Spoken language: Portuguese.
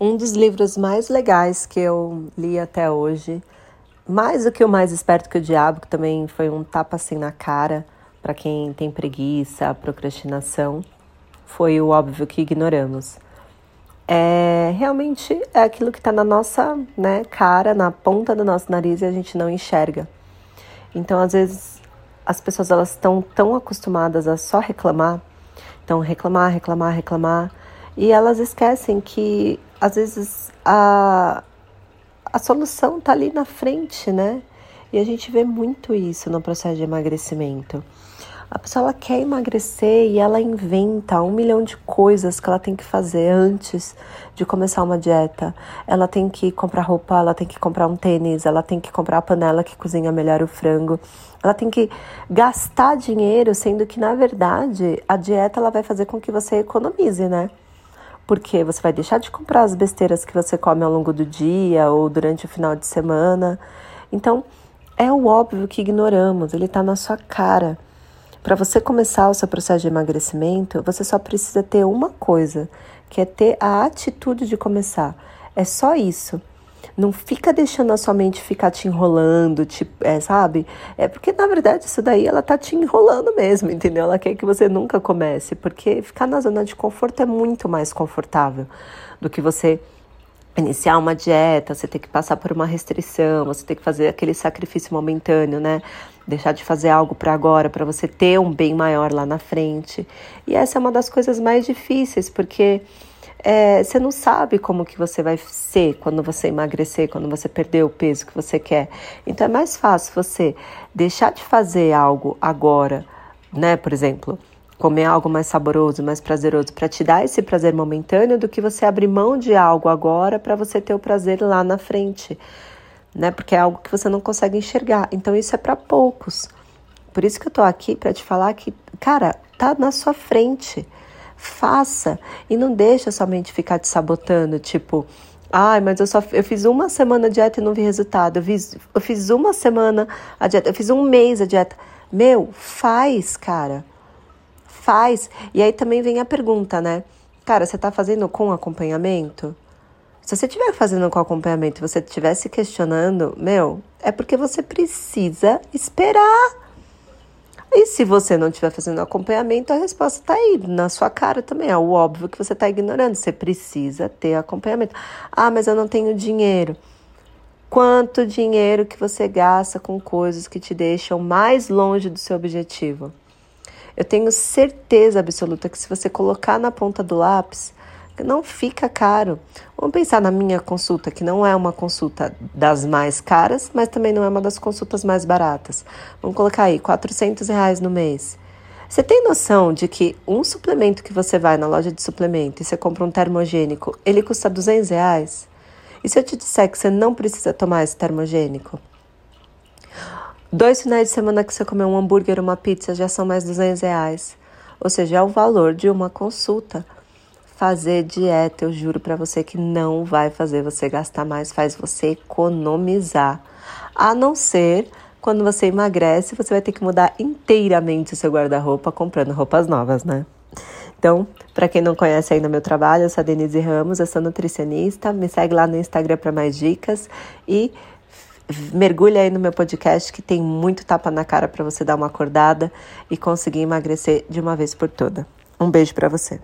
Um dos livros mais legais que eu li até hoje, mais do que o Mais Esperto que o Diabo, que também foi um tapa assim na cara para quem tem preguiça, procrastinação, foi o óbvio que ignoramos. É realmente é aquilo que está na nossa né, cara, na ponta do nosso nariz e a gente não enxerga. Então, às vezes, as pessoas elas estão tão acostumadas a só reclamar, então reclamar, reclamar, reclamar, e elas esquecem que às vezes a, a solução está ali na frente, né? E a gente vê muito isso no processo de emagrecimento. A pessoa quer emagrecer e ela inventa um milhão de coisas que ela tem que fazer antes de começar uma dieta. Ela tem que comprar roupa, ela tem que comprar um tênis, ela tem que comprar a panela que cozinha melhor o frango. Ela tem que gastar dinheiro, sendo que na verdade a dieta ela vai fazer com que você economize, né? Porque você vai deixar de comprar as besteiras que você come ao longo do dia ou durante o final de semana. Então, é o óbvio que ignoramos, ele está na sua cara. Para você começar o seu processo de emagrecimento, você só precisa ter uma coisa, que é ter a atitude de começar. É só isso. Não fica deixando a sua mente ficar te enrolando, tipo, é, sabe? É porque na verdade isso daí ela tá te enrolando mesmo, entendeu? Ela quer que você nunca comece, porque ficar na zona de conforto é muito mais confortável do que você iniciar uma dieta, você ter que passar por uma restrição, você ter que fazer aquele sacrifício momentâneo, né? Deixar de fazer algo para agora, para você ter um bem maior lá na frente. E essa é uma das coisas mais difíceis, porque é, você não sabe como que você vai ser quando você emagrecer, quando você perder o peso que você quer. Então é mais fácil você deixar de fazer algo agora, né? Por exemplo, comer algo mais saboroso, mais prazeroso, para te dar esse prazer momentâneo, do que você abrir mão de algo agora para você ter o prazer lá na frente, né? Porque é algo que você não consegue enxergar. Então isso é para poucos. Por isso que eu tô aqui para te falar que, cara, tá na sua frente. Faça e não deixa somente ficar te sabotando, tipo, Ai, mas eu só eu fiz uma semana dieta e não vi resultado. Eu fiz, eu fiz uma semana a dieta, eu fiz um mês a dieta. Meu, faz, cara faz. E aí também vem a pergunta, né? Cara, você está fazendo com acompanhamento? Se você estiver fazendo com acompanhamento e você estiver se questionando, meu, é porque você precisa esperar. E se você não estiver fazendo acompanhamento, a resposta está aí, na sua cara também. É o óbvio que você está ignorando. Você precisa ter acompanhamento. Ah, mas eu não tenho dinheiro. Quanto dinheiro que você gasta com coisas que te deixam mais longe do seu objetivo? Eu tenho certeza absoluta que se você colocar na ponta do lápis, não fica caro. Vamos pensar na minha consulta, que não é uma consulta das mais caras, mas também não é uma das consultas mais baratas. Vamos colocar aí, 400 reais no mês. Você tem noção de que um suplemento que você vai na loja de suplemento e você compra um termogênico, ele custa 200 reais? E se eu te disser que você não precisa tomar esse termogênico? Dois finais de semana que você comer um hambúrguer ou uma pizza já são mais 200 reais. Ou seja, é o valor de uma consulta. Fazer dieta, eu juro para você que não vai fazer você gastar mais, faz você economizar. A não ser quando você emagrece, você vai ter que mudar inteiramente o seu guarda-roupa comprando roupas novas, né? Então, para quem não conhece ainda meu trabalho, eu sou a Denise Ramos, eu sou nutricionista. Me segue lá no Instagram para mais dicas e mergulha aí no meu podcast que tem muito tapa na cara para você dar uma acordada e conseguir emagrecer de uma vez por toda. Um beijo para você.